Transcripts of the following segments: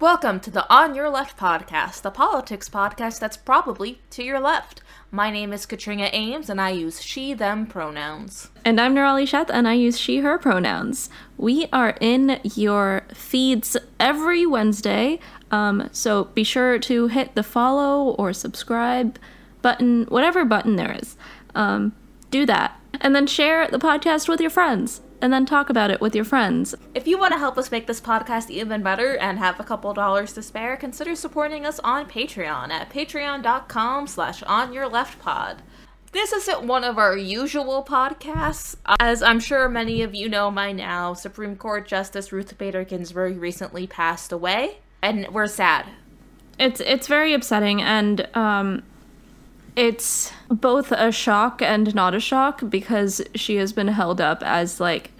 Welcome to the On Your Left podcast, the politics podcast that's probably to your left. My name is Katrina Eames, and I use she, them pronouns. And I'm Nirali Sheth, and I use she, her pronouns. We are in your feeds every Wednesday, um, so be sure to hit the follow or subscribe button, whatever button there is. Um, do that. And then share the podcast with your friends and then talk about it with your friends. If you want to help us make this podcast even better and have a couple dollars to spare, consider supporting us on Patreon at patreon.com slash onyourleftpod. This isn't one of our usual podcasts. As I'm sure many of you know by now, Supreme Court Justice Ruth Bader Ginsburg recently passed away, and we're sad. It's it's very upsetting and um it's both a shock and not a shock because she has been held up as like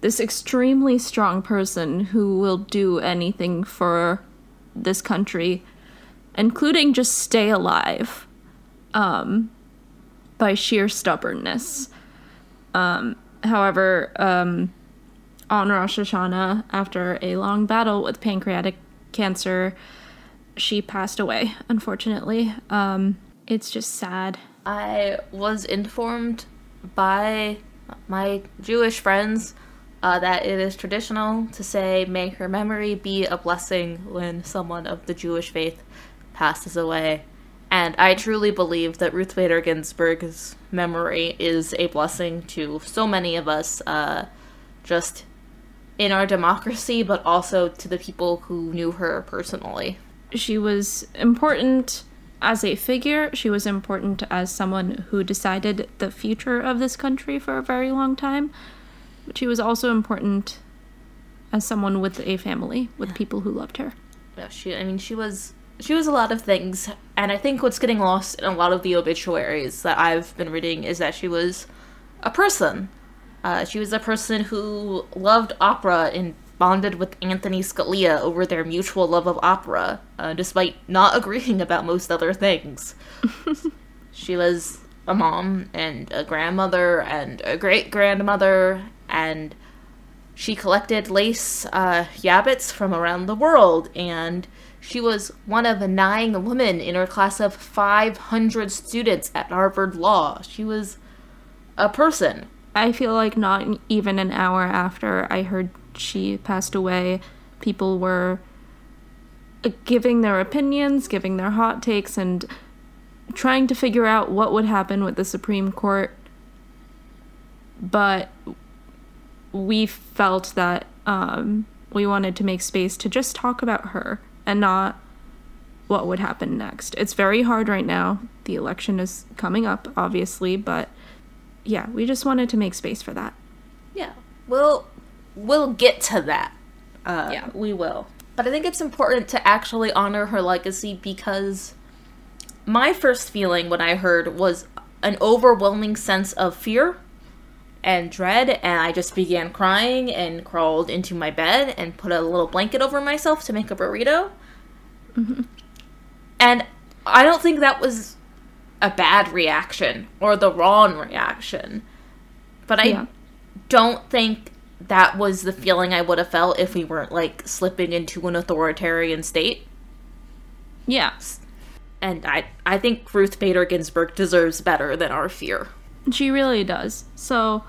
this extremely strong person who will do anything for this country including just stay alive um by sheer stubbornness. Um however um on Rosh Hashanah after a long battle with pancreatic cancer she passed away unfortunately. Um it's just sad. I was informed by my Jewish friends uh, that it is traditional to say, may her memory be a blessing when someone of the Jewish faith passes away. And I truly believe that Ruth Bader Ginsburg's memory is a blessing to so many of us, uh, just in our democracy, but also to the people who knew her personally. She was important as a figure, she was important as someone who decided the future of this country for a very long time. But she was also important as someone with a family, with people who loved her. Yeah, she. I mean, she was she was a lot of things, and I think what's getting lost in a lot of the obituaries that I've been reading is that she was a person. Uh, she was a person who loved opera and bonded with Anthony Scalia over their mutual love of opera, uh, despite not agreeing about most other things. she was a mom and a grandmother and a great grandmother, and she collected lace uh, jabots from around the world, and she was one of nine women in her class of 500 students at Harvard Law. She was a person. I feel like not even an hour after I heard she passed away, people were uh, giving their opinions, giving their hot takes, and trying to figure out what would happen with the Supreme Court. But we felt that um, we wanted to make space to just talk about her and not what would happen next. It's very hard right now. The election is coming up, obviously, but yeah, we just wanted to make space for that. Yeah. Well, we'll get to that. Uh, yeah, we will. But I think it's important to actually honor her legacy because my first feeling when I heard was an overwhelming sense of fear and dread, and I just began crying and crawled into my bed and put a little blanket over myself to make a burrito. Mm-hmm. And I don't think that was a bad reaction or the wrong reaction. But I yeah. don't think that was the feeling I would have felt if we weren't like slipping into an authoritarian state. Yes. And I I think Ruth Bader Ginsburg deserves better than our fear. She really does. So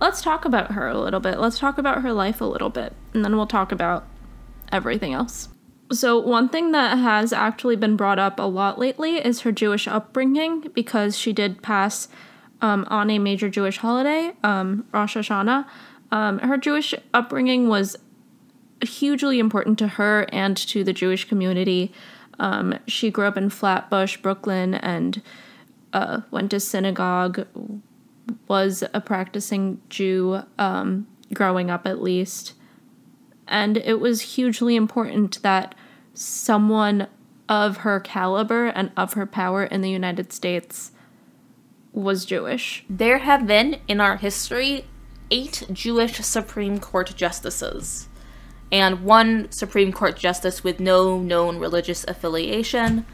let's talk about her a little bit. Let's talk about her life a little bit, and then we'll talk about everything else. So, one thing that has actually been brought up a lot lately is her Jewish upbringing because she did pass um, on a major Jewish holiday, um, Rosh Hashanah. Um, her Jewish upbringing was hugely important to her and to the Jewish community. Um, she grew up in Flatbush, Brooklyn, and uh, went to synagogue, was a practicing Jew um, growing up at least. And it was hugely important that someone of her caliber and of her power in the United States was Jewish. There have been in our history eight Jewish Supreme Court justices and one Supreme Court justice with no known religious affiliation.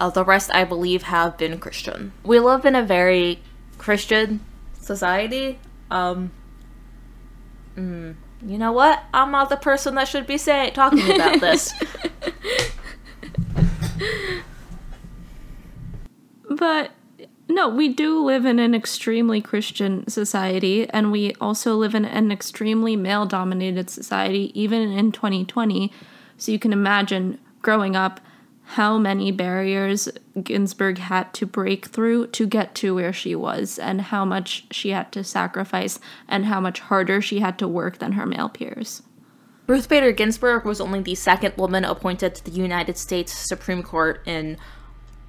Uh, the rest, I believe, have been Christian. We live in a very Christian society. Um, mm, you know what? I'm not the person that should be say- talking about this. but we do live in an extremely Christian society, and we also live in an extremely male dominated society, even in 2020. So you can imagine growing up how many barriers Ginsburg had to break through to get to where she was, and how much she had to sacrifice, and how much harder she had to work than her male peers. Ruth Bader Ginsburg was only the second woman appointed to the United States Supreme Court in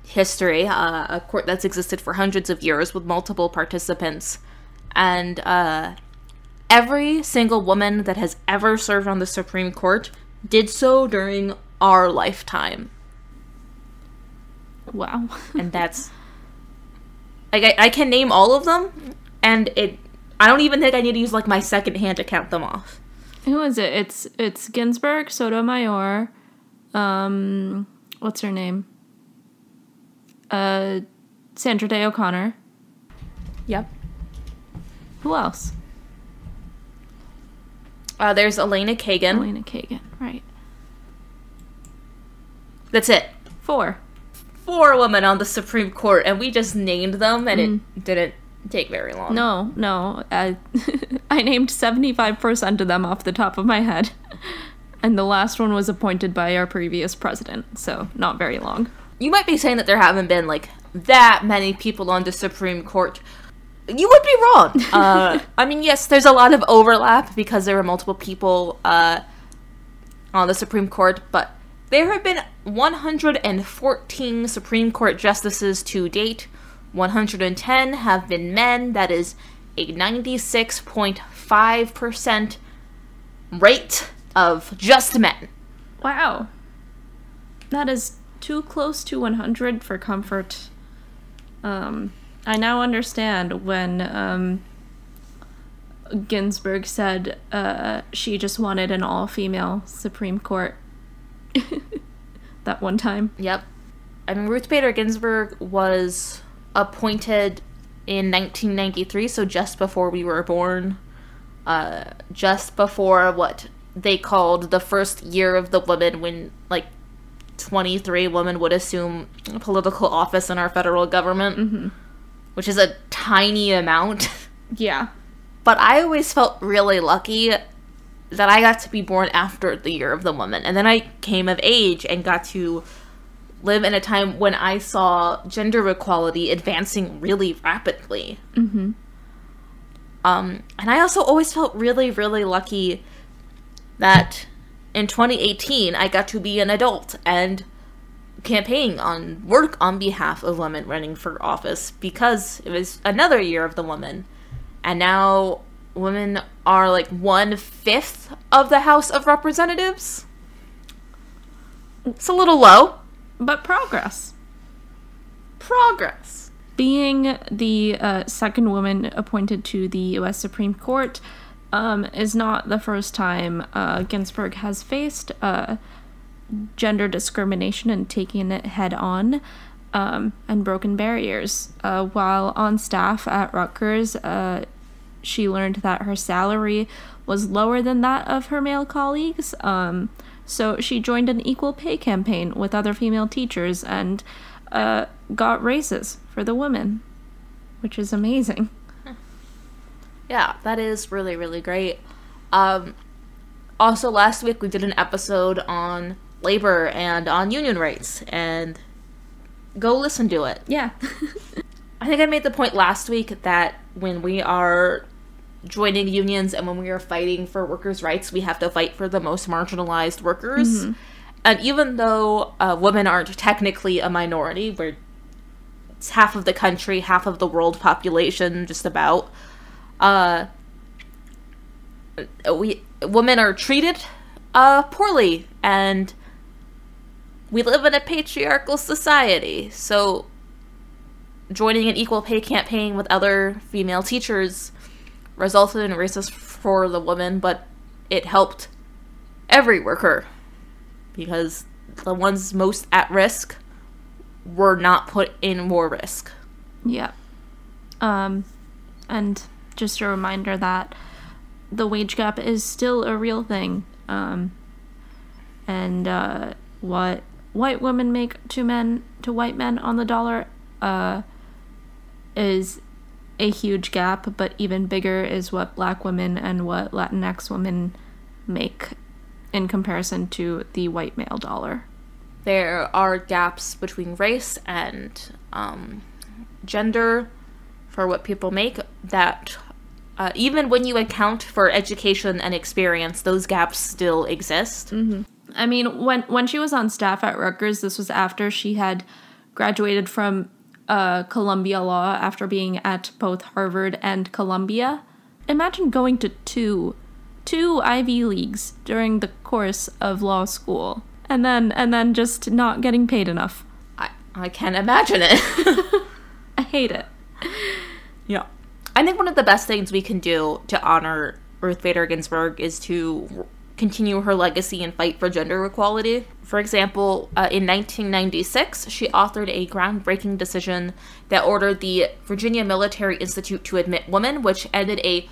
history, uh, a court that's existed for hundreds of years with multiple participants. And uh, every single woman that has ever served on the Supreme Court did so during our lifetime. Wow. and that's. Like, I, I can name all of them, and it. I don't even think I need to use, like, my second hand to count them off. Who is it? It's it's Ginsburg, Sotomayor, um, what's her name? Uh, Sandra Day O'Connor. Yep. Who else? Uh, there's Elena Kagan. Elena Kagan, right. That's it. Four. Four women on the Supreme Court, and we just named them, and it didn't take very long. No, no. I, I named 75% of them off the top of my head. And the last one was appointed by our previous president, so not very long. You might be saying that there haven't been, like, that many people on the Supreme Court. You would be wrong. Uh, I mean, yes, there's a lot of overlap because there are multiple people uh, on the Supreme Court, but there have been 114 Supreme Court justices to date. 110 have been men. That is a 96.5% rate of just men. Wow. That is too close to 100 for comfort. Um, I now understand when um, Ginsburg said uh, she just wanted an all female Supreme Court that one time. Yep. I mean, Ruth Bader Ginsburg was appointed in 1993, so just before we were born. Uh, just before what they called the first year of the woman, when like 23 women would assume political office in our federal government, which is a tiny amount. Yeah. but I always felt really lucky that I got to be born after the year of the woman. And then I came of age and got to live in a time when I saw gender equality advancing really rapidly. Mm-hmm. Um, and I also always felt really, really lucky that in 2018 I got to be an adult and campaign on work on behalf of women running for office because it was another year of the woman and now women are like one fifth of the House of Representatives. It's a little low. But progress. Progress. Being the uh, second woman appointed to the U.S. Supreme Court um, is not the first time uh, Ginsburg has faced uh, gender discrimination and taking it head on um, and broken barriers. Uh, while on staff at Rutgers, uh, she learned that her salary was lower than that of her male colleagues. Um, so she joined an equal pay campaign with other female teachers and uh, got raises for the women, which is amazing. Yeah, that is really, really great. Um, also, last week we did an episode on labor and on union rights, and go listen to it. Yeah. I think I made the point last week that when we are joining unions and when we are fighting for workers' rights, we have to fight for the most marginalized workers. And even though uh, women aren't technically a minority, we're it's half of the country, half of the world population, just about. Uh, we women are treated uh, poorly, and we live in a patriarchal society. So, joining an equal pay campaign with other female teachers resulted in racist for the woman, but it helped every worker because the ones most at risk were not put in more risk. Yeah. Um, and just a reminder that the wage gap is still a real thing. Um, and uh, what white women make to men to white men on the dollar uh, is a huge gap, but even bigger is what black women and what Latinx women make in comparison to the white male dollar. There are gaps between race and um, gender for what people make that uh, even when you account for education and experience, those gaps still exist. Mm-hmm. I mean, when when she was on staff at Rutgers, this was after she had graduated from uh, Columbia Law after being at both Harvard and Columbia. Imagine going to two two Ivy Leagues during the course of law school, and then and then just not getting paid enough. I I can't imagine it. I hate it. Yeah. I think one of the best things we can do to honor Ruth Bader Ginsburg is to continue her legacy and fight for gender equality. For example, uh, in 1996, she authored a groundbreaking decision that ordered the Virginia Military Institute to admit women, which ended a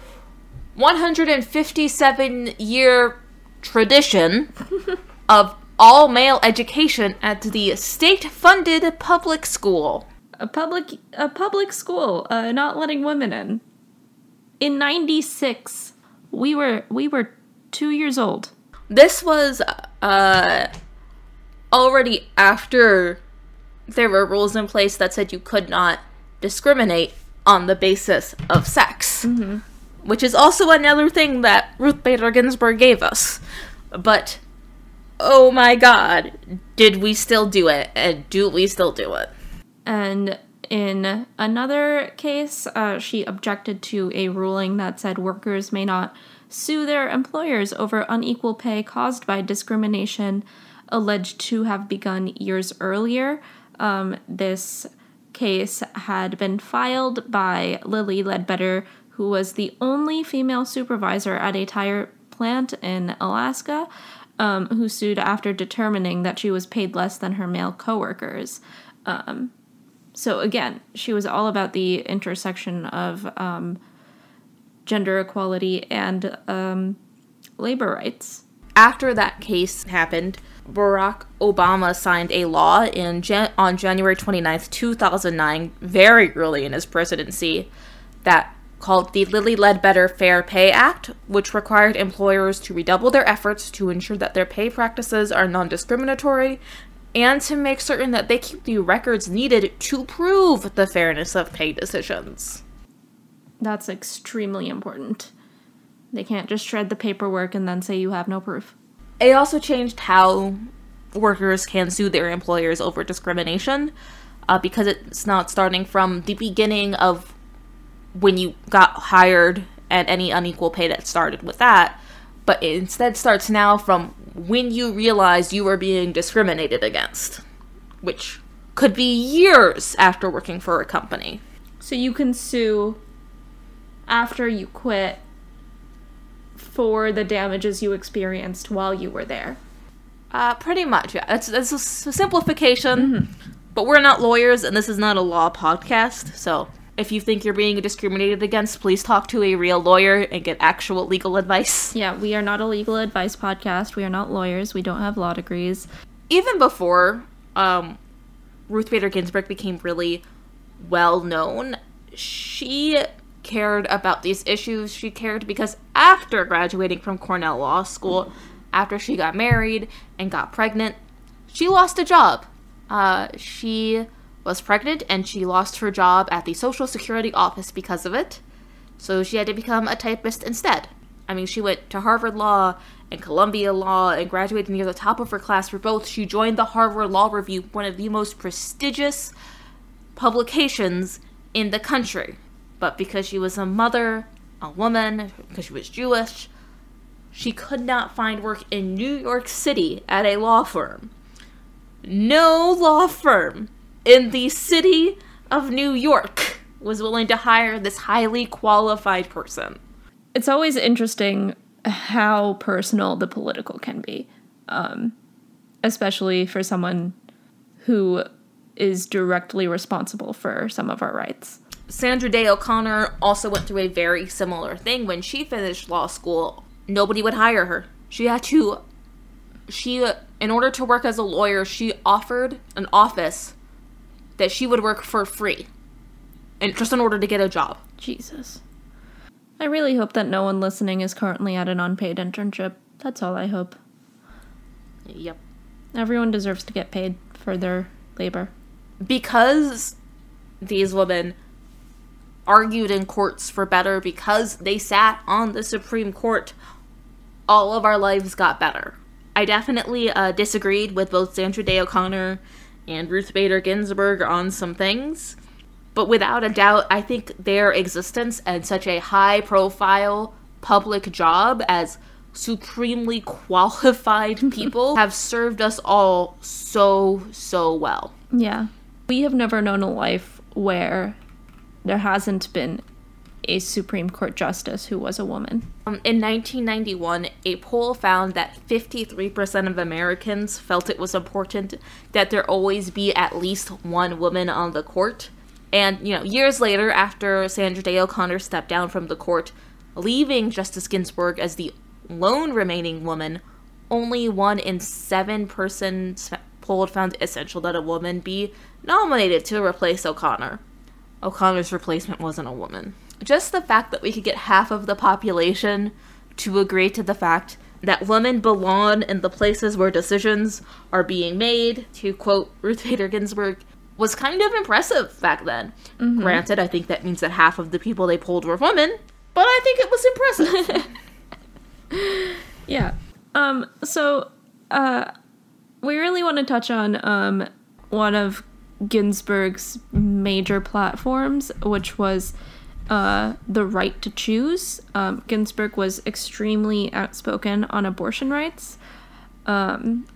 157 year tradition of all male education at the state funded public school a public a public school uh, not letting women in. In '96, we were we were two years old. This was uh, already after there were rules in place that said you could not discriminate on the basis of sex, mm-hmm. which is also another thing that Ruth Bader Ginsburg gave us. But oh my God, did we still do it? And do we still do it? And in another case, uh, she objected to a ruling that said workers may not sue their employers over unequal pay caused by discrimination alleged to have begun years earlier. Um, this case had been filed by Lilly Ledbetter, who was the only female supervisor at a tire plant in Alaska, um, who sued after determining that she was paid less than her male coworkers. Um, so again, she was all about the intersection of um, gender equality and um, labor rights. After that case happened, Barack Obama signed a law in Jan- on January 29th, 2009, very early in his presidency, that called the Lilly Ledbetter Fair Pay Act, which required employers to redouble their efforts to ensure that their pay practices are non discriminatory and to make certain that they keep the records needed to prove the fairness of pay decisions. That's extremely important. They can't just shred the paperwork and then say you have no proof. It also changed how workers can sue their employers over discrimination uh, because it's not starting from the beginning of when you got hired and any unequal pay that started with that, but it instead starts now from when you realize you are being discriminated against, which could be years after working for a company. So you can sue after you quit for the damages you experienced while you were there. Uh, pretty much, yeah. It's, it's a, simplification, mm-hmm. but we're not lawyers, and this is not a law podcast, so if you think you're being discriminated against, please talk to a real lawyer and get actual legal advice. Yeah, we are not a legal advice podcast. We are not lawyers. We don't have law degrees. Even before um, Ruth Bader Ginsburg became really well known, she cared about these issues. She cared because after graduating from Cornell Law School, after she got married and got pregnant, she lost a job. Uh, she was pregnant and she lost her job at the Social Security office because of it. So she had to become a typist instead. I mean, she went to Harvard Law and Columbia Law and graduated near the top of her class for both. She joined the Harvard Law Review, one of the most prestigious publications in the country. But because she was a mother, a woman, because she was Jewish, she could not find work in New York City at a law firm. No law firm in the city of New York was willing to hire this highly qualified person. It's always interesting how personal the political can be, um, especially for someone who is directly responsible for some of our rights. Sandra Day O'Connor also went through a very similar thing. When she finished law school, nobody would hire her. She had to, she, in order to work as a lawyer, she offered an office that she would work for free, and just in order to get a job. Jesus. I really hope that no one listening is currently at an unpaid internship. That's all I hope. Yep. Everyone deserves to get paid for their labor. Because these women argued in courts for better, because they sat on the Supreme Court, all of our lives got better. I definitely uh, disagreed with both Sandra Day O'Connor and Ruth Bader Ginsburg on some things, but without a doubt, I think their existence and such a high profile public job as supremely qualified people have served us all so, so well. Yeah. We have never known a life where there hasn't been a Supreme Court justice who was a woman. Um, in 1991, a poll found that 53% of Americans felt it was important that there always be at least one woman on the court. And, you know, years later, after Sandra Day O'Connor stepped down from the court, leaving Justice Ginsburg as the lone remaining woman, only one in seven persons polled found essential that a woman be nominated to replace O'Connor. O'Connor's replacement wasn't a woman just the fact that we could get half of the population to agree to the fact that women belong in the places where decisions are being made, to quote Ruth Bader Ginsburg, was kind of impressive back then. Mm-hmm. Granted, I think that means that half of the people they polled were women, but I think it was impressive. yeah. Um, so, uh, we really want to touch on um, one of Ginsburg's major platforms, which was uh, the right to choose. Um, Ginsburg was extremely outspoken on abortion rights. Um,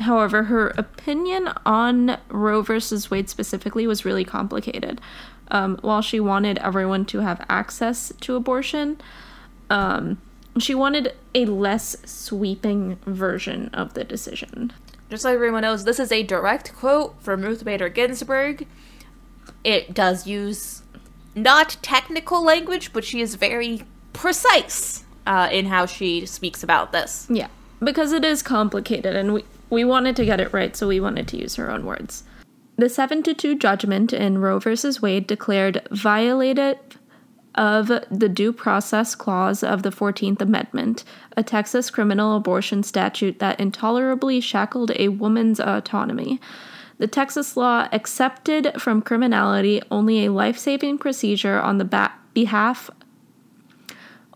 however, her opinion on Roe versus Wade specifically was really complicated. Um, while she wanted everyone to have access to abortion, um, she wanted a less sweeping version of the decision. Just so everyone knows, this is a direct quote from Ruth Bader Ginsburg. It does use not technical language, but she is very precise uh, in how she speaks about this. Yeah, because it is complicated, and we we wanted to get it right, so we wanted to use her own words. The seven to two judgment in Roe v. Wade declared violated of the Due Process Clause of the 14th Amendment, a Texas criminal abortion statute that intolerably shackled a woman's autonomy. The Texas law accepted from criminality only a life saving procedure on the ba- behalf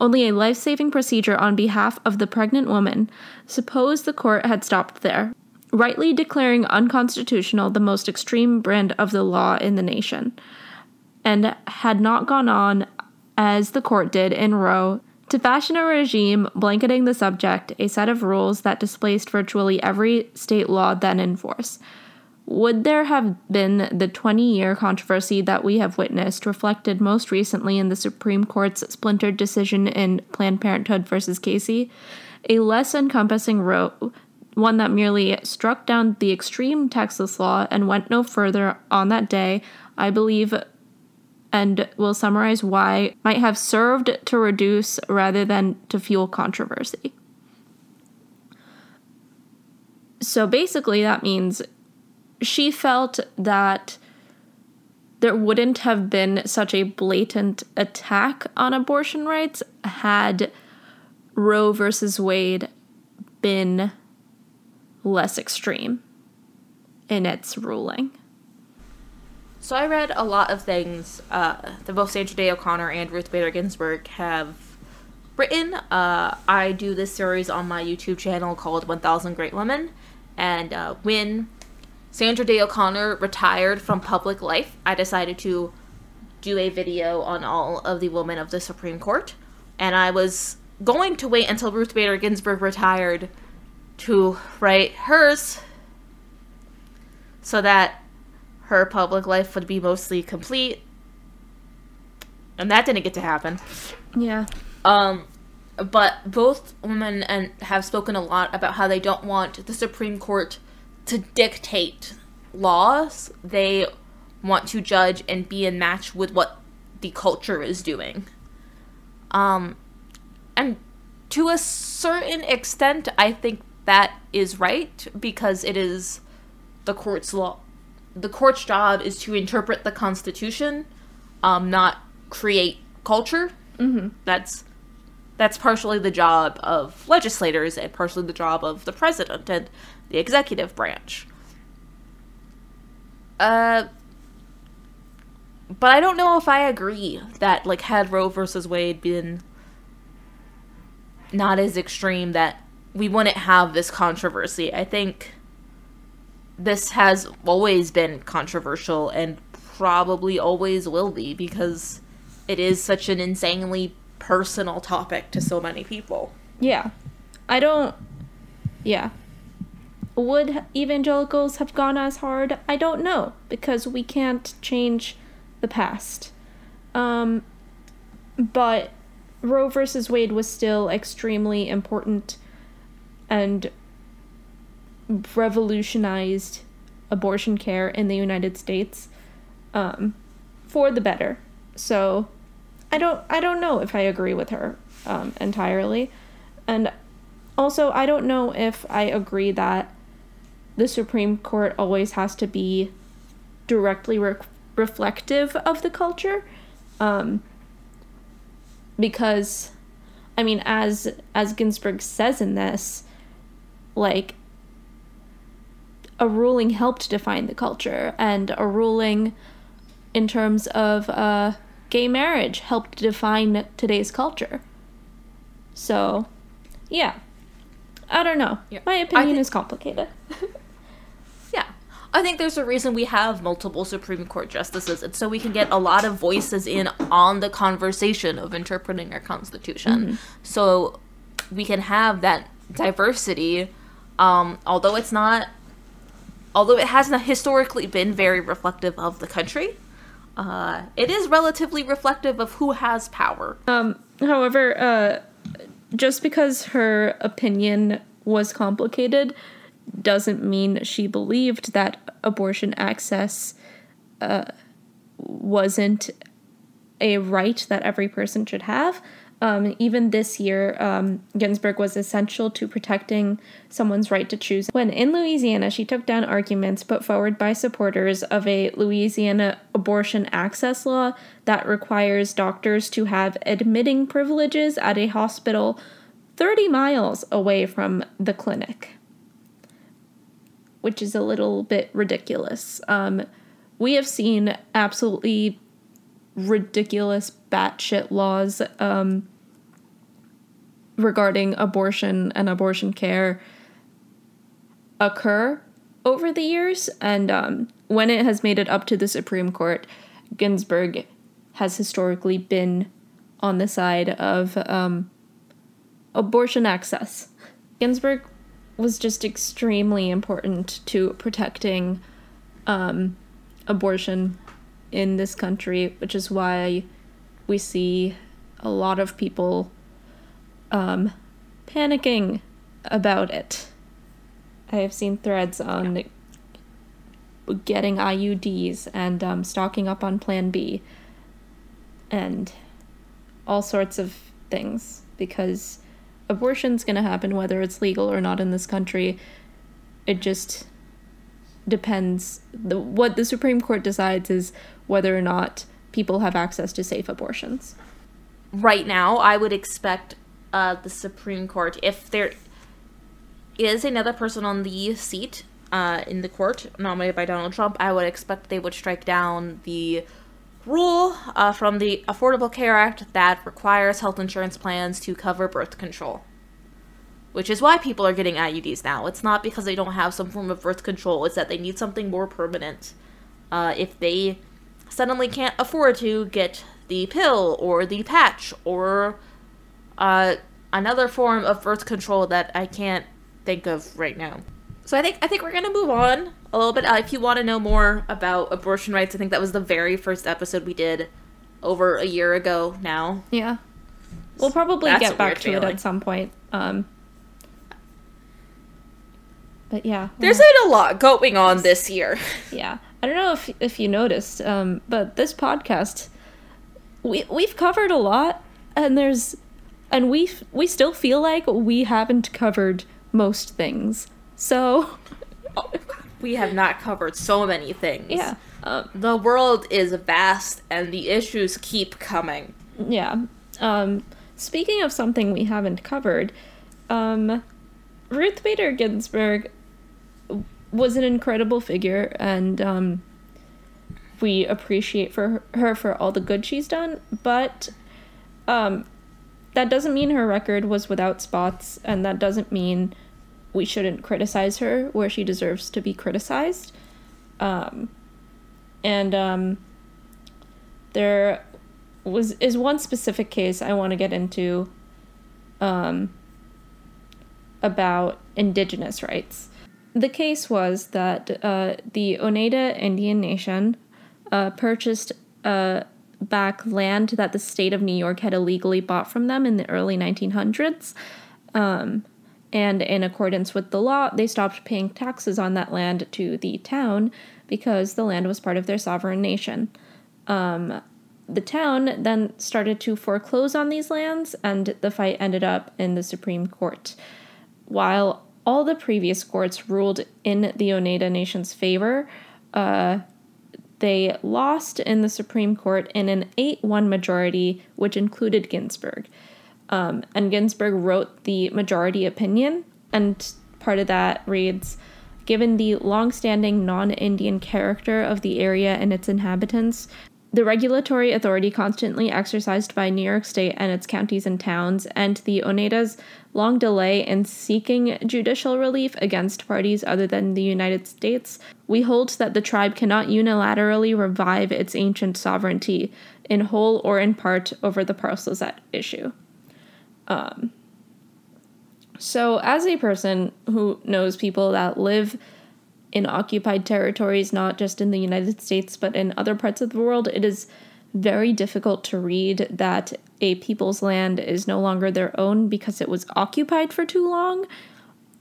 only a life saving procedure on behalf of the pregnant woman. Suppose the court had stopped there, rightly declaring unconstitutional the most extreme brand of the law in the nation, and had not gone on, as the court did in Roe, to fashion a regime blanketing the subject, a set of rules that displaced virtually every state law then in force. Would there have been the 20 year controversy that we have witnessed, reflected most recently in the Supreme Court's splintered decision in Planned Parenthood versus Casey? A less encompassing Roe, one that merely struck down the extreme Texas law and went no further on that day, I believe, and will summarize why, might have served to reduce rather than to fuel controversy. So basically, that means she felt that there wouldn't have been such a blatant attack on abortion rights had Roe versus Wade been less extreme in its ruling. So I read a lot of things uh, that both Sandra Day O'Connor and Ruth Bader Ginsburg have written. Uh, I do this series on my YouTube channel called 1000 Great Women, and uh, when Sandra Day O'Connor retired from public life, I decided to do a video on all of the women of the Supreme Court. And I was going to wait until Ruth Bader Ginsburg retired to write hers so that her public life would be mostly complete. And that didn't get to happen. Yeah. Um but both women and have spoken a lot about how they don't want the Supreme Court to dictate laws. They want to judge and be in match with what the culture is doing. Um, and to a certain extent, I think that is right because it is the court's law the court's job is to interpret the Constitution, um, not create culture. Mm-hmm. That's that's partially the job of legislators and partially the job of the president and the executive branch. Uh, but I don't know if I agree that like had Roe versus Wade been not as extreme that we wouldn't have this controversy. I think this has always been controversial and probably always will be because it is such an insanely personal topic to so many people. Yeah. I don't yeah. Would evangelicals have gone as hard? I don't know because we can't change the past. Um but Roe versus Wade was still extremely important and revolutionized abortion care in the United States um, for the better. So I don't I don't know if I agree with her um, entirely, and also I don't know if I agree that the Supreme Court always has to be directly re- reflective of the culture, um, because I mean as as Ginsburg says in this, like a ruling helped define the culture and a ruling in terms of uh, gay marriage helped define today's culture. So, yeah. I don't know. Yeah. My opinion think- is complicated. Yeah. I think there's a reason we have multiple Supreme Court justices, and so we can get a lot of voices in on the conversation of interpreting our Constitution. So we can have that diversity, um, although it's not, although it hasn't historically been very reflective of the country. Uh, it is relatively reflective of who has power. Um, however, uh, just because her opinion was complicated doesn't mean she believed that abortion access uh, wasn't a right that every person should have. Um, even this year, um, Ginsburg was essential to protecting someone's right to choose. When in Louisiana, she took down arguments put forward by supporters of a Louisiana abortion access law that requires doctors to have admitting privileges at a hospital 30 miles away from the clinic, which is a little bit ridiculous. Um, we have seen absolutely ridiculous batshit laws um, regarding abortion and abortion care occur over the years, and um, when it has made it up to the Supreme Court, Ginsburg has historically been on the side of um, abortion access. Ginsburg was just extremely important to protecting um, abortion in this country, which is why we see a lot of people um, panicking about it. I have seen threads on getting IUDs and um, stocking up on Plan B and all sorts of things because abortion's going to happen whether it's legal or not in this country. It just depends. The, what the Supreme Court decides is whether or not people have access to safe abortions. right now, I would expect uh, the Supreme Court, if there is another person on the seat uh, in the court nominated by Donald Trump, I would expect they would strike down the rule uh, from the Affordable Care Act that requires health insurance plans to cover birth control. Which is why people are getting IUDs now. It's not because they don't have some form of birth control, it's that they need something more permanent. Uh, if they suddenly can't afford to get the pill or the patch or uh, another form of birth control that I can't think of right now. So I think I think we're gonna move on a little bit. Uh, if you want to know more about abortion rights, I think that was the very first episode we did over a year ago now. Yeah. We'll probably That's get back to feeling. it at some point. Um, but yeah. There's been a lot going on this year. yeah. I don't know if if you noticed, um, but this podcast we we've covered a lot and there's and we we still feel like we haven't covered most things. So we have not covered so many things. Yeah. Um, The world is vast and the issues keep coming. yeah. Um, speaking of something we haven't covered, um, Ruth Bader Ginsburg was an incredible figure, and um, we appreciate for her for all the good she's done. But um, that doesn't mean her record was without spots, and that doesn't mean we shouldn't criticize her where she deserves to be criticized. Um, and um, there was is one specific case I want to get into um, about indigenous rights. The case was that uh, the Oneida Indian Nation uh, purchased uh, back land that the state of New York had illegally bought from them in the early 1900s. Um, and in accordance with the law, they stopped paying taxes on that land to the town because the land was part of their sovereign nation. Um, the town then started to foreclose on these lands, and the fight ended up in the Supreme Court. While all the previous courts ruled in the Oneida Nation's favor, uh, they lost in the Supreme Court in an 8 1 majority, which included Ginsburg. Um, and Ginsburg wrote the majority opinion, and part of that reads Given the long-standing non Indian character of the area and its inhabitants, the regulatory authority constantly exercised by New York State and its counties and towns, and the Oneida's long delay in seeking judicial relief against parties other than the United States, we hold that the tribe cannot unilaterally revive its ancient sovereignty, in whole or in part, over the parcels at issue. Um, so, as a person who knows people that live in occupied territories, not just in the United States, but in other parts of the world, it is very difficult to read that a people's land is no longer their own because it was occupied for too long,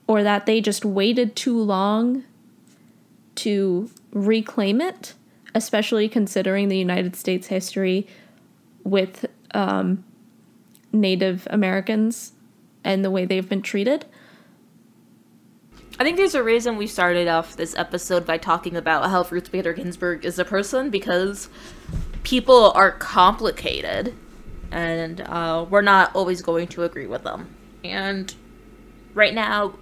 or that they just waited too long to reclaim it, especially considering the United States history with um, Native Americans and the way they've been treated. I think there's a reason we started off this episode by talking about how Ruth Bader Ginsburg is a person because people are complicated and uh, we're not always going to agree with them. And right now,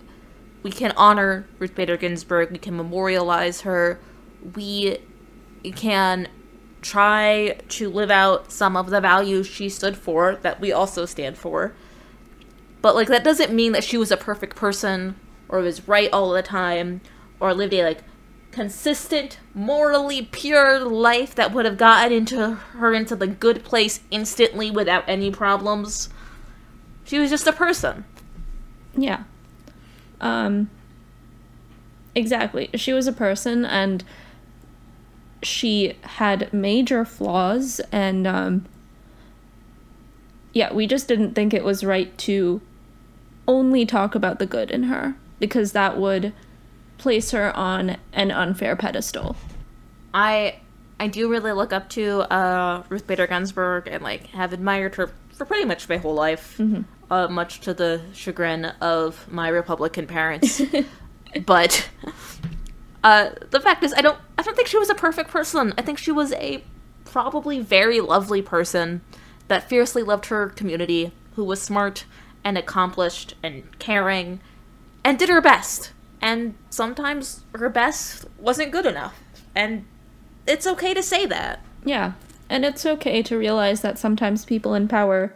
we can honor Ruth Bader Ginsburg, we can memorialize her, we can try to live out some of the values she stood for that we also stand for. But, like, that doesn't mean that she was a perfect person or was right all the time or lived a like consistent morally pure life that would have gotten into her into the good place instantly without any problems she was just a person Yeah. Um exactly. She was a person and she had major flaws and um yeah, we just didn't think it was right to only talk about the good in her because that would place her on an unfair pedestal. i i do really look up to uh ruth bader ginsburg and like have admired her for pretty much my whole life uh, much to the chagrin of my republican parents. But uh the fact is i don't i don't think she was a perfect person. I think she was a probably very lovely person that fiercely loved her community who was smart and accomplished and caring and did her best and sometimes her best wasn't good enough and it's okay to say that Yeah. And it's okay to realize that sometimes people in power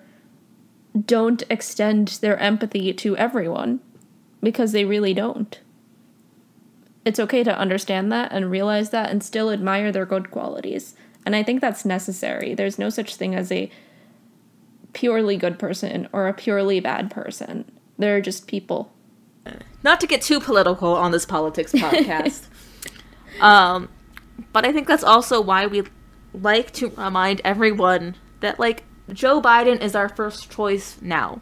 don't extend their empathy to everyone because they really don't. It's okay to understand that and realize that and still admire their good qualities. And I think that's necessary. There's no such thing as a purely good person or a purely bad person. They're just people. Not to get too political on this politics podcast um but i think that's also why we like to remind everyone that like joe biden is our first choice now.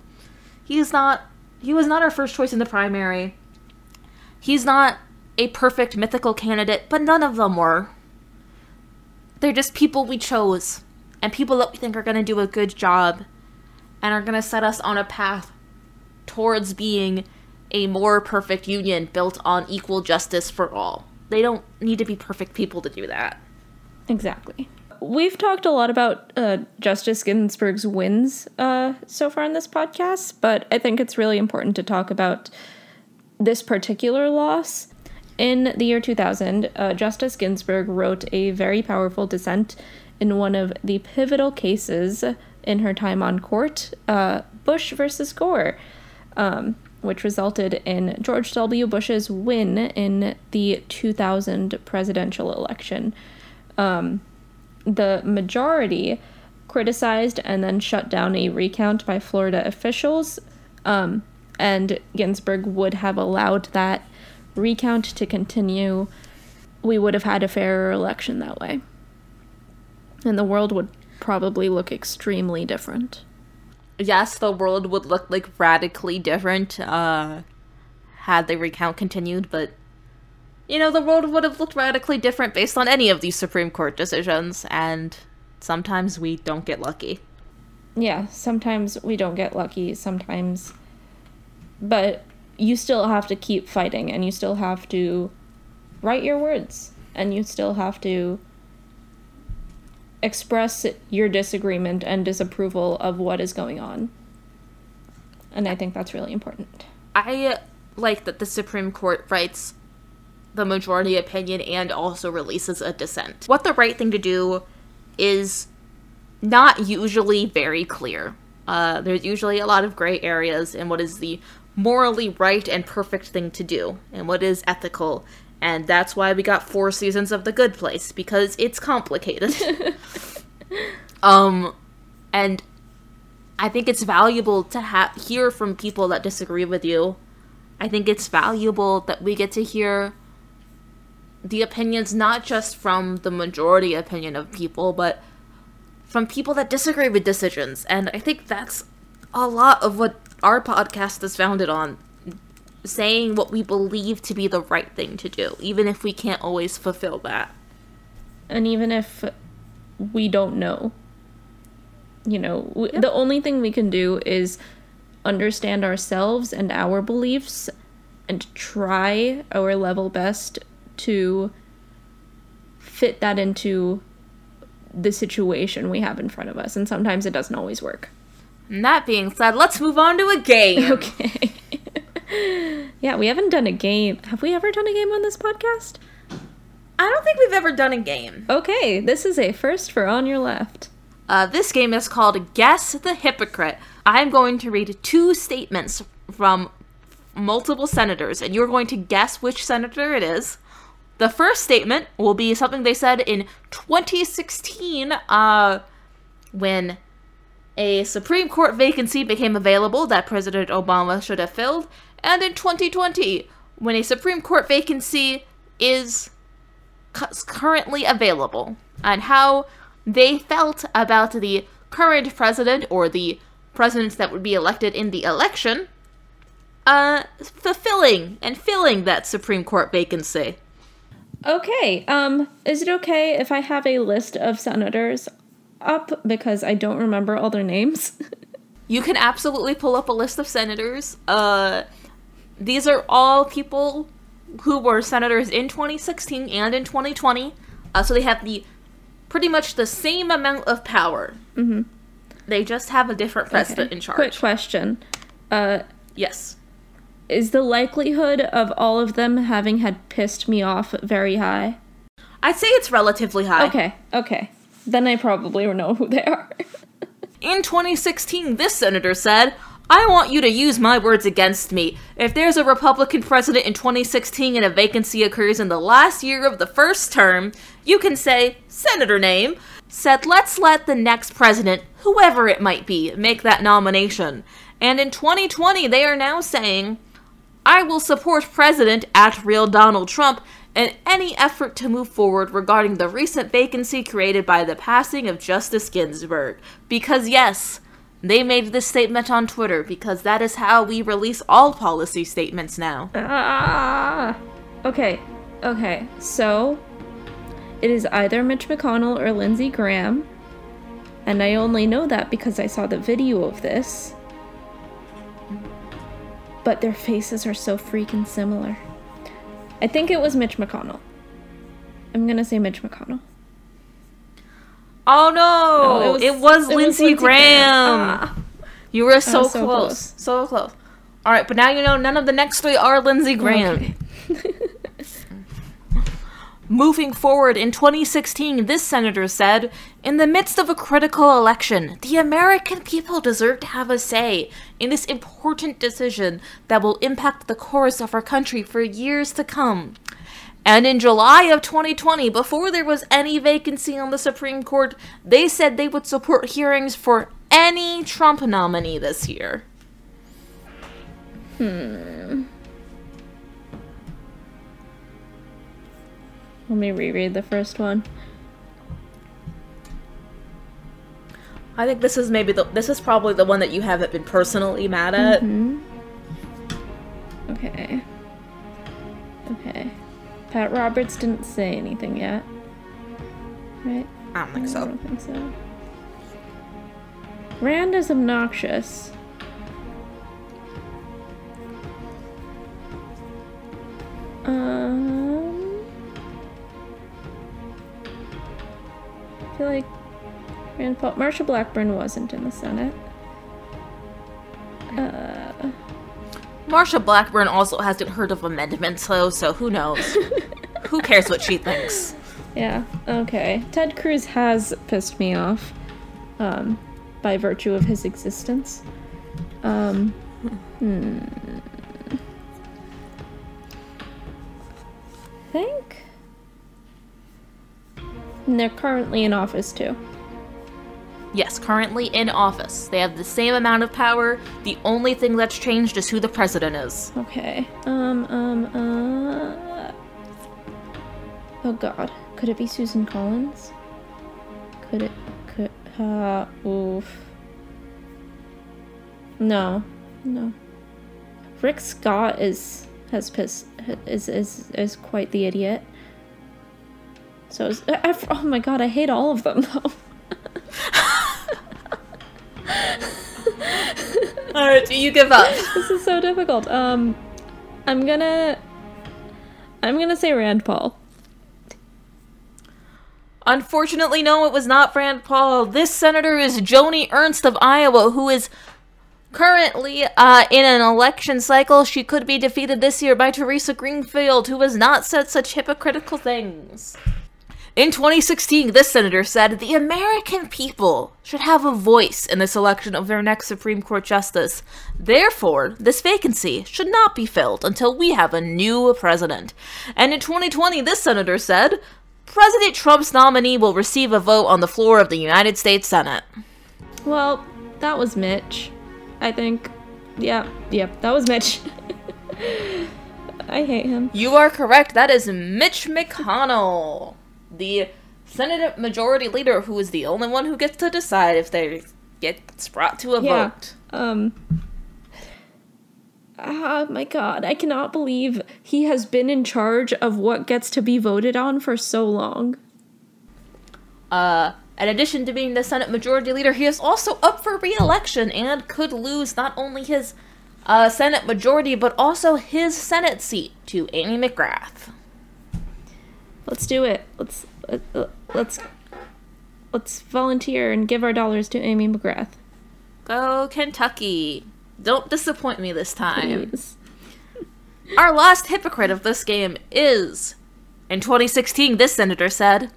He's not he was not our first choice in the primary. He's not a perfect mythical candidate but none of them were. They're just people we chose and people that we think are going to do a good job and are going to set us on a path towards being a more perfect union built on equal justice for all. they don't need to be perfect people to do that. Exactly. We've talked a lot about uh, Justice Ginsburg's wins uh, so far in this podcast, but I think it's really important to talk about this particular loss. In the year 2000, uh, Justice Ginsburg wrote a very powerful dissent in one of the pivotal cases in her time on court, uh, Bush versus Gore, um, which resulted in George W. Bush's win in the 2000 presidential election. Um, the majority criticized and then shut down a recount by Florida officials, um, and Ginsburg would have allowed that recount to continue. We would have had a fairer election that way. And the world would probably look extremely different. Yes, the world would look like radically different uh, had the recount continued, but you know, the world would have looked radically different based on any of these Supreme Court decisions, and sometimes we don't get lucky. Yeah, sometimes we don't get lucky, sometimes. But you still have to keep fighting, and you still have to write your words, and you still have to express your disagreement and disapproval of what is going on. And I think that's really important. I like that the Supreme Court writes the majority opinion and also releases a dissent. What the right thing to do is not usually very clear. Uh, there's usually a lot of gray areas in what is the morally right and perfect thing to do and what is ethical. And that's why we got four seasons of The Good Place because it's complicated. um, and I think it's valuable to ha- hear from people that disagree with you. I think it's valuable that we get to hear the opinions not just from the majority opinion of people, but from people that disagree with decisions. And I think that's a lot of what our podcast is founded on saying what we believe to be the right thing to do, even if we can't always fulfill that. And even if we don't know, you know, w- the only thing we can do is understand ourselves and our beliefs and try our level best to fit that into the situation we have in front of us. And sometimes it doesn't always work. And that being said, let's move on to a game. Okay. yeah, we haven't done a game. Have we ever done a game on this podcast? I don't think we've ever done a game. Okay, this is a first for On Your Left. Uh, this game is called Guess the Hypocrite. I'm going to read two statements from multiple senators, and you're going to guess which senator it is. The first statement will be something they said in 2016 uh, when a Supreme Court vacancy became available that President Obama should have filled, and in 2020 when a Supreme Court vacancy is currently available, and how they felt about the current president or the presidents that would be elected in the election uh, fulfilling and filling that Supreme Court vacancy. Okay, um, is it okay if I have a list of senators up because I don't remember all their names? You can absolutely pull up a list of senators. Uh, these are all people who were senators in 2016 and in 2020. Uh, so they have the pretty much the same amount of power. Mhm. They just have a different president Okay. in charge. Quick question. Uh, Yes. is the likelihood of all of them having had pissed me off very high? I'd say it's relatively high. Okay, okay. Then I probably know who they are. In 2016, this senator said, I want you to use my words against me. If there's a Republican president in 2016 and a vacancy occurs in the last year of the first term, you can say, Senator name, said, let's let the next president, whoever it might be, make that nomination. And in 2020, they are now saying, I will support President at real Donald Trump in any effort to move forward regarding the recent vacancy created by the passing of Justice Ginsburg. Because, yes, they made this statement on Twitter because that is how we release all policy statements now. ah! Okay, okay. So, it is either Mitch McConnell or Lindsey Graham. And I only know that because I saw the video of this. But their faces are so freaking similar. I think it was Mitch McConnell. I'm gonna say Mitch McConnell. Oh no! No, it was, Lindsey Graham. Ah. You were so, so close. close. so close. All right, but now you know none of the next three are Lindsey Graham. Okay. Moving forward in 2016, this senator said, In the midst of a critical election, the American people deserve to have a say in this important decision that will impact the course of our country for years to come. And in July of 2020, before there was any vacancy on the Supreme Court, they said they would support hearings for any Trump nominee this year. Hmm. Let me reread the first one. I think this is maybe the this is probably the one that you haven't been personally mad at. Okay. Okay. Pat Roberts didn't say anything yet. Right? I don't think I so. don't think so. Rand is obnoxious. Um, I feel like Rand Paul, Marsha Blackburn wasn't in the Senate. Uh, Marsha Blackburn also hasn't heard of amendments though, so who knows? who cares what she thinks? yeah, okay. Ted Cruz has pissed me off, um, by virtue of his existence. Um, hmm. I think. And they're currently in office too. Yes, currently in office. They have the same amount of power. The only thing that's changed is who the president is. Okay. Um, um, uh. Oh god. Could it be Susan Collins? Could it. Could. Uh. Oof. No. No. Rick Scott is. has pissed. is. is, is quite the idiot. So is. I, oh my god, I hate all of them though. Alright, do you give up? this is so difficult. Um. I'm gonna. I'm gonna say Rand Paul. Unfortunately, no, it was not Rand Paul. This senator is Joni Ernst of Iowa, who is currently uh, in an election cycle. She could be defeated this year by Theresa Greenfield, who has not said such hypocritical things. In 2016, this senator said the American people should have a voice in the selection of their next Supreme Court justice. Therefore, this vacancy should not be filled until we have a new president. And in 2020, this senator said President Trump's nominee will receive a vote on the floor of the United States Senate. Well, that was Mitch. I think. Yeah, yeah, that was Mitch. I hate him. You are correct. That is Mitch McConnell, the Senate Majority Leader, who is the only one who gets to decide if they get brought to a Yeah. vote. Um. Oh my god, I cannot believe he has been in charge of what gets to be voted on for so long. Uh, in addition to being the Senate Majority Leader, he is also up for re-election and could lose not only his uh, Senate Majority but also his Senate seat to Amy McGrath. Let's do it. Let's let, let- let's let's volunteer and give our dollars to Amy McGrath. Go Kentucky! Don't disappoint me this time. Please. Our last hypocrite of this game is. In 2016, this senator said,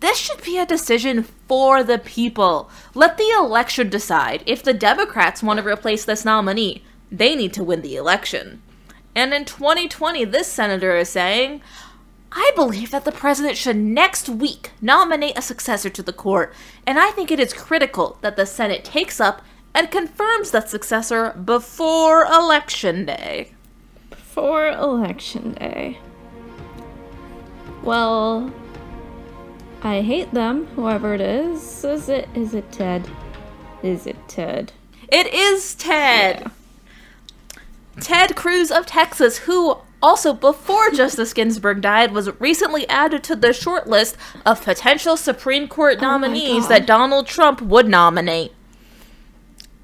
This should be a decision for the people. Let the election decide. If the Democrats want to replace this nominee, they need to win the election. And in 2020, this senator is saying, I believe that the president should next week nominate a successor to the court, and I think it is critical that the Senate takes up and confirms that successor before Election Day. For election day. Well, I hate them, whoever it is. Is it is it Ted? Is it Ted? It is Ted. Ted Cruz of Texas, who also before Justice Ginsburg died was recently added to the short list of potential Supreme Court oh nominees God. that Donald Trump would nominate.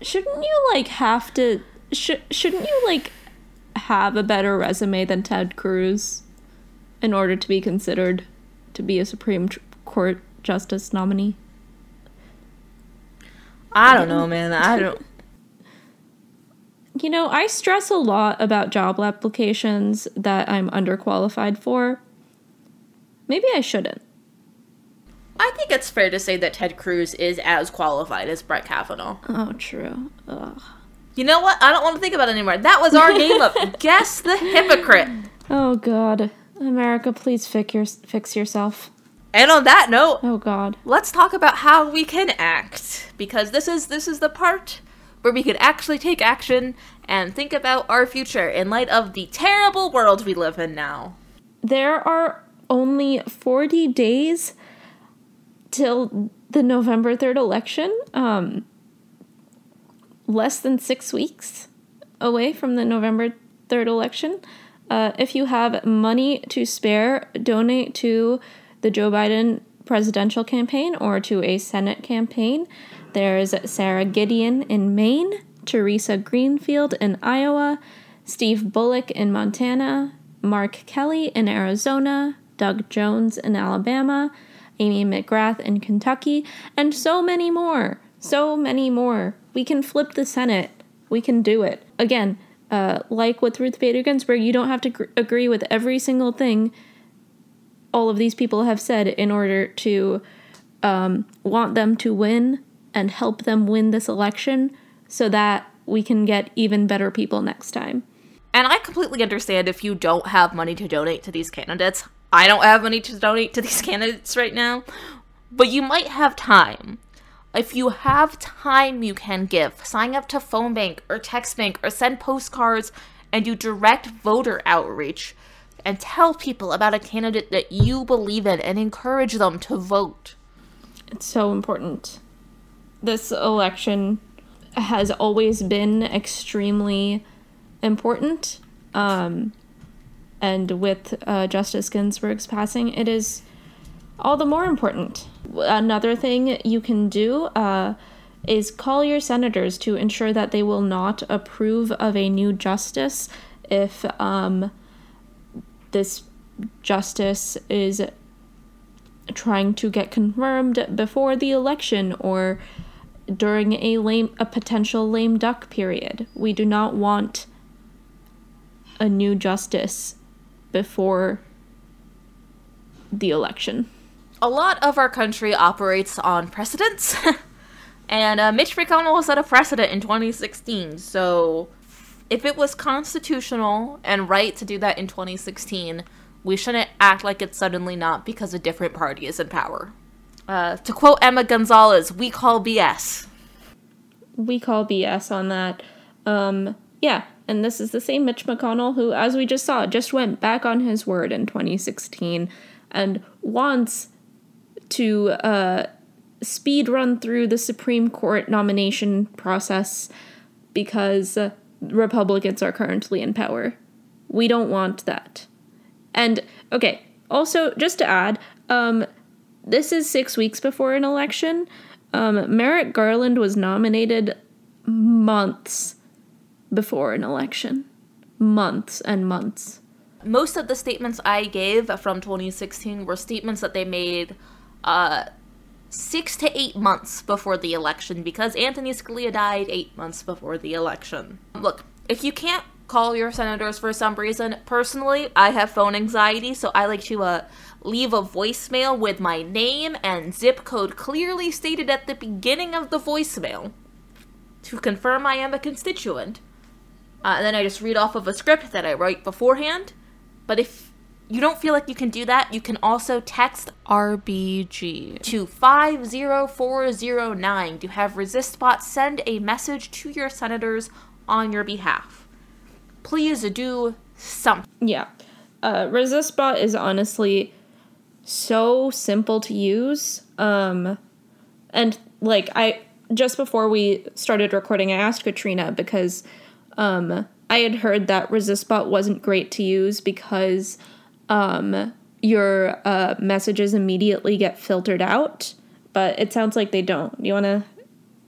Shouldn't you like have to sh- shouldn't you like have a better resume than Ted Cruz? in order to be considered to be a Supreme Court justice nominee? I don't know, man. I don't. You know, I stress a lot about job applications that I'm underqualified for. Maybe I shouldn't. I think it's fair to say that Ted Cruz is as qualified as Brett Kavanaugh. Oh, true. Ugh. You know what? I don't want to think about it anymore. That was our game of Guess the Hypocrite. Oh, God. America, please fix, your, fix yourself. And on that note, Oh, God. let's talk about how we can act because this is this is the part where we can actually take action and think about our future in light of the terrible world we live in now. There are only 40 days till the November 3rd election. Um, less than six weeks away from the November 3rd election. Uh, if you have money to spare, donate to the Joe Biden presidential campaign or to a Senate campaign. There's Sara Gideon in Maine, Theresa Greenfield in Iowa, Steve Bullock in Montana, Mark Kelly in Arizona, Doug Jones in Alabama, Amy McGrath in Kentucky, and so many more. So many more. We can flip the Senate. We can do it. Again, uh, like with Ruth Bader Ginsburg, you don't have to gr- agree with every single thing all of these people have said in order to um, want them to win and help them win this election so that we can get even better people next time. And I completely understand if you don't have money to donate to these candidates. I don't have money to donate to these candidates right now, but you might have time. If you have time you can give, sign up to phone bank or text bank or send postcards and do direct voter outreach and tell people about a candidate that you believe in and encourage them to vote. It's so important. This election has always been extremely important. Um, and with uh, Justice Ginsburg's passing, it is all the more important. Another thing you can do uh, is call your senators to ensure that they will not approve of a new justice if um, this justice is trying to get confirmed before the election or during a lame a potential lame duck period. We do not want a new justice before the election. A lot of our country operates on precedents, and uh, Mitch McConnell set a precedent in 2016. So, if it was constitutional and right to do that in 2016, we shouldn't act like it's suddenly not because a different party is in power. Uh, to quote Emma Gonzalez, we call BS. We call BS on that. Um, yeah, and this is the same Mitch McConnell who, as we just saw, just went back on his word in 2016 and wants to uh, speed run through the Supreme Court nomination process because uh, Republicans are currently in power. We don't want that. And okay, also just to add, um, this is six weeks before an election. Um, Merrick Garland was nominated months before an election. Months and months. Most of the statements I gave from 2016 were statements that they made uh, six to eight months before the election because Anthony Scalia died eight months before the election. Look, if you can't call your senators for some reason, personally, I have phone anxiety, so I like to uh, leave a voicemail with my name and zip code clearly stated at the beginning of the voicemail to confirm I am a constituent. Uh, and then I just read off of a script that I write beforehand. But if you don't feel like you can do that, you can also text RBG to 50409 to have ResistBot send a message to your senators on your behalf. Please do something. Yeah. Uh, ResistBot is honestly so simple to use. Um, and like I just before we started recording, I asked Katrina because um, I had heard that ResistBot wasn't great to use because um, your uh, messages immediately get filtered out. But it sounds like they don't. You want to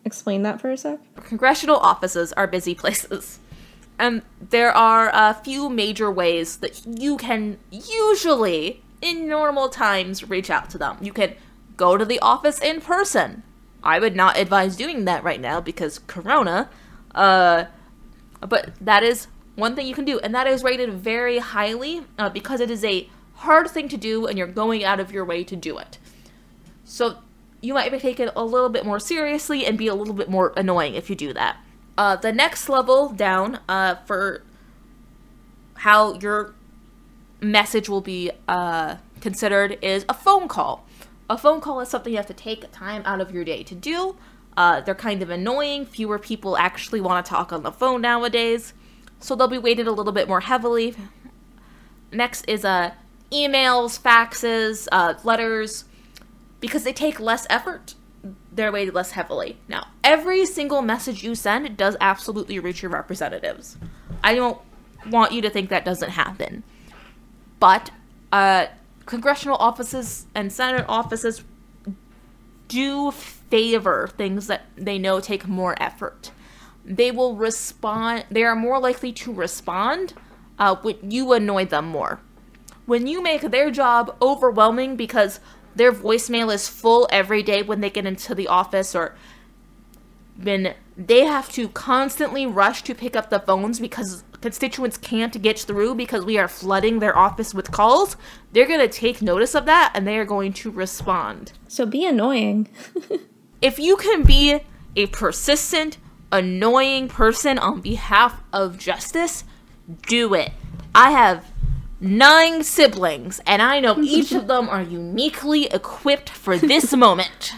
explain that for a sec? Congressional offices are busy places. And there are a few major ways that you can usually, in normal times, reach out to them. You can go to the office in person. I would not advise doing that right now because Corona. Uh, but that is one thing you can do, and that is rated very highly uh, because it is a hard thing to do and you're going out of your way to do it. So you might be taken a little bit more seriously and be a little bit more annoying if you do that. Uh, the next level down uh, for how your message will be uh, considered is a phone call. A phone call is something you have to take time out of your day to do. Uh, they're kind of annoying. Fewer people actually want to talk on the phone nowadays, so they'll be weighted a little bit more heavily. Next is uh, emails, faxes, uh, letters, because they take less effort. They're weighted less heavily. Now, every single message you send does absolutely reach your representatives. I don't want you to think that doesn't happen. But uh, congressional offices and Senate offices do favor things that they know take more effort. They will respond, they are more likely to respond uh, when you annoy them more. When you make their job overwhelming because their voicemail is full every day when they get into the office or when they have to constantly rush to pick up the phones because constituents can't get through because we are flooding their office with calls, they're going to take notice of that and they are going to respond. So be annoying. if you can be a persistent, annoying person on behalf of justice, do it. I have nine siblings, and I know each of them are uniquely equipped for this moment.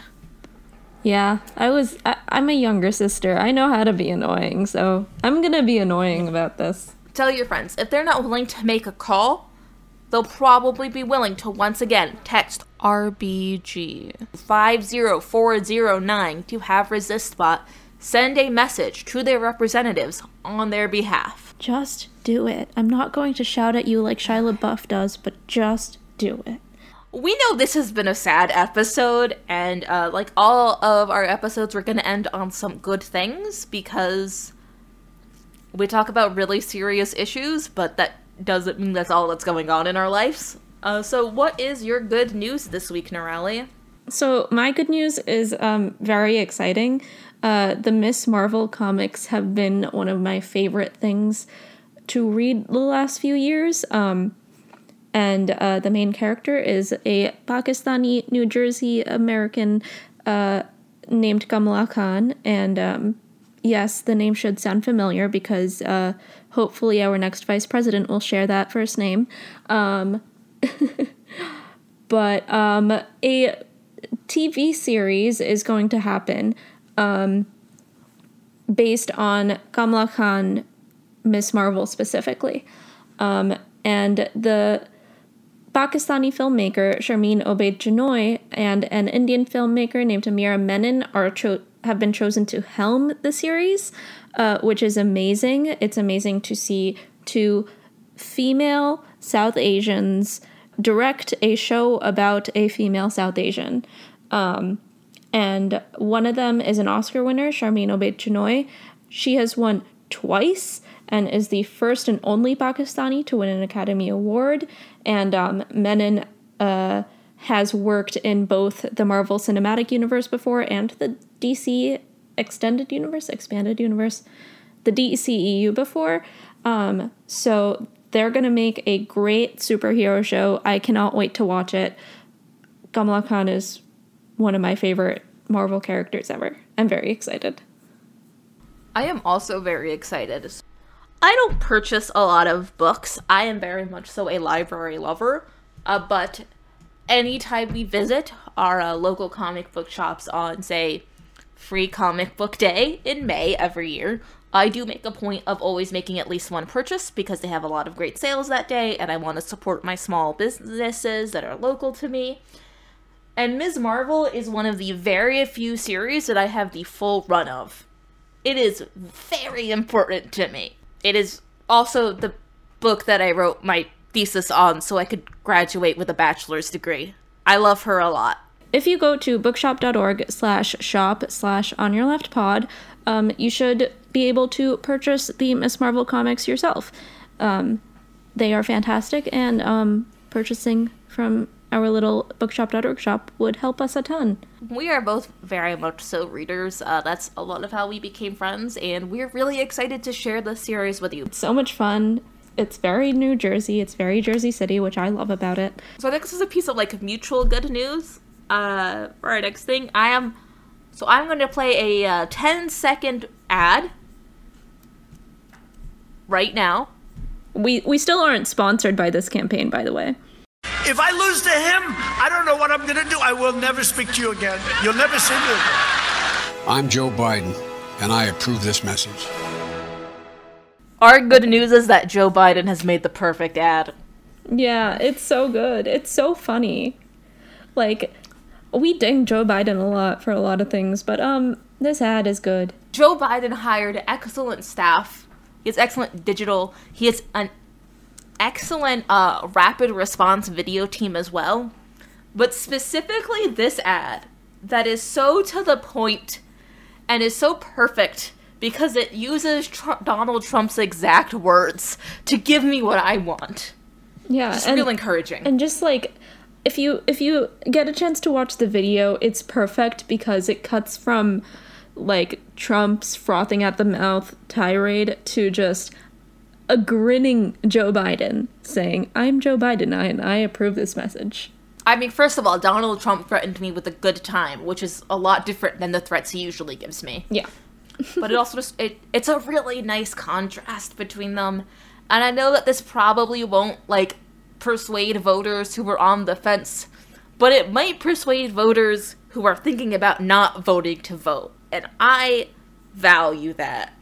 Yeah, I was. I, am a younger sister. I know how to be annoying, so I'm gonna be annoying about this. Tell your friends if they're not willing to make a call, they'll probably be willing to once again text RBG 50409 to have ResistBot send a message to their representatives on their behalf. Just do it. I'm not going to shout at you like Shia LaBeouf does, but just do it we know this has been a sad episode, and uh, like all of our episodes, we're going to end on some good things because we talk about really serious issues, but that doesn't mean that's all that's going on in our lives. Uh, so, what is your good news this week, Nirali? So, my good news is um, very exciting. Uh, the Miss Marvel comics have been one of my favorite things to read the last few years. Um, and uh, the main character is a Pakistani New Jersey American uh, named Kamala Khan. And um, yes, the name should sound familiar because uh, hopefully our next vice president will share that first name. Um, but um, a TV series is going to happen um, based on Kamala Khan, Miss Marvel specifically. Um, and the Pakistani filmmaker Sharmeen Obaid Chinoy and an Indian filmmaker named Meera Menon are cho- have been chosen to helm the series, uh, which is amazing. It's amazing to see two female South Asians direct a show about a female South Asian. Um, and one of them is an Oscar winner, Sharmeen Obaid Chinoy. She has won twice and is the first and only Pakistani to win an Academy Award. And um, Menon uh, has worked in both the Marvel Cinematic Universe before and the DC Extended Universe, Expanded Universe, the DCEU before. Um, so they're going to make a great superhero show. I cannot wait to watch it. Kamala Khan is one of my favorite Marvel characters ever. I'm very excited. I am also very excited. I don't purchase a lot of books. I am very much so a library lover. Uh, but anytime we visit our uh, local comic book shops on, say, Free Comic Book Day in May every year, I do make a point of always making at least one purchase because they have a lot of great sales that day and I want to support my small businesses that are local to me. And Ms. Marvel is one of the very few series that I have the full run of. It is very important to me. It is also the book that I wrote my thesis on so I could graduate with a bachelor's degree. I love her a lot. If you go to bookshop.org slash shop slash on your left pod, um, you should be able to purchase the Miss Marvel comics yourself. Um, they are fantastic, and um, purchasing from our little bookshop.org shop would help us a ton. We are both very much so readers. Uh, that's a lot of how we became friends, and we're really excited to share this series with you. So much fun. It's very New Jersey. It's very Jersey City, which I love about it. So I think this is a piece of like mutual good news. Uh, for our next thing, I am. So I'm going to play a uh, 10 second ad right now. We we still aren't sponsored by this campaign, by the way. If I lose to him, I don't know what I'm going to do. I will never speak to you again. You'll never see me again. I'm Joe Biden, and I approve this message. Our good news is that Joe Biden has made the perfect ad. Yeah, it's so good. It's so funny. Like we ding Joe Biden a lot for a lot of things, but um this ad is good. Joe Biden hired excellent staff. He has excellent digital. He has an excellent uh, rapid response video team as well. But specifically, this ad that is so to the point and is so perfect because it uses Tr- Donald Trump's exact words to give me what I want. Yeah, It's and, real encouraging. and just like if you if you get a chance to watch the video, it's perfect because it cuts from like Trump's frothing at the mouth tirade to just a grinning Joe Biden saying, "I'm Joe Biden I, and I approve this message." I mean, first of all, Donald Trump threatened me with a good time, which is a lot different than the threats he usually gives me. Yeah. but it also just it, it's a really nice contrast between them and i know that this probably won't like persuade voters who were on the fence but it might persuade voters who are thinking about not voting to vote and i value that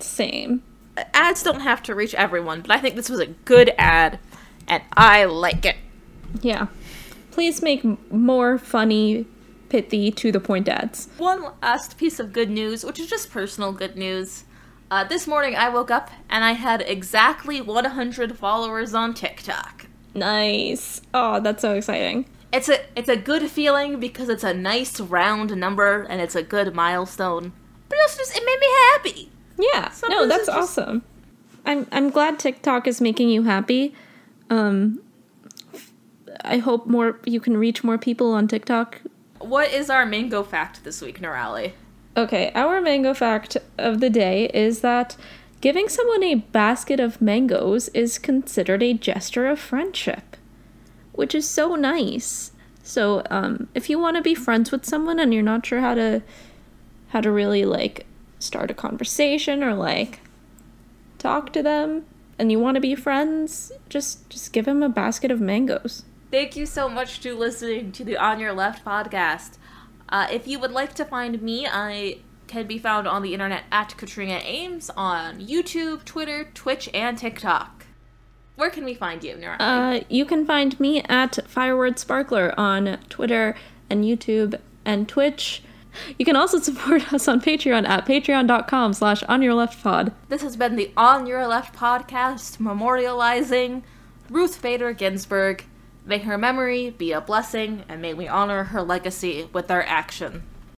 Same. Ads don't have to reach everyone but i think this was a good ad and i like it Yeah. Please make m- more funny, pithy, to the point ads. one last piece of good news, which is just personal good news. Uh, this morning I woke up and I had exactly 100 followers on TikTok. Nice. Oh, that's so exciting. It's a it's a good feeling because it's a nice round number and it's a good milestone. But it's just it made me happy. Yeah. no, that's just- awesome. I'm I'm glad TikTok is making you happy. Um I hope more you can reach more people on TikTok. What is our mango fact this week, Nirali? Okay, our mango fact of the day is that giving someone a basket of mangoes is considered a gesture of friendship, which is so nice. So, um, if you want to be friends with someone and you're not sure how to how to really like start a conversation or like talk to them and you want to be friends, just just give them a basket of mangoes. Thank you so much to listening to the On Your Left podcast. Uh, if you would like to find me, I can be found on the internet at Katrina Eames on YouTube, Twitter, Twitch, and TikTok. Where can we find you, Nora? Uh, you can find me at Fireword Sparkler on Twitter and YouTube and Twitch. You can also support us on Patreon at patreon.com slash on your left pod. this has been the On Your Left podcast memorializing Ruth Bader Ginsburg. May her memory be a blessing, and may we honor her legacy with our action.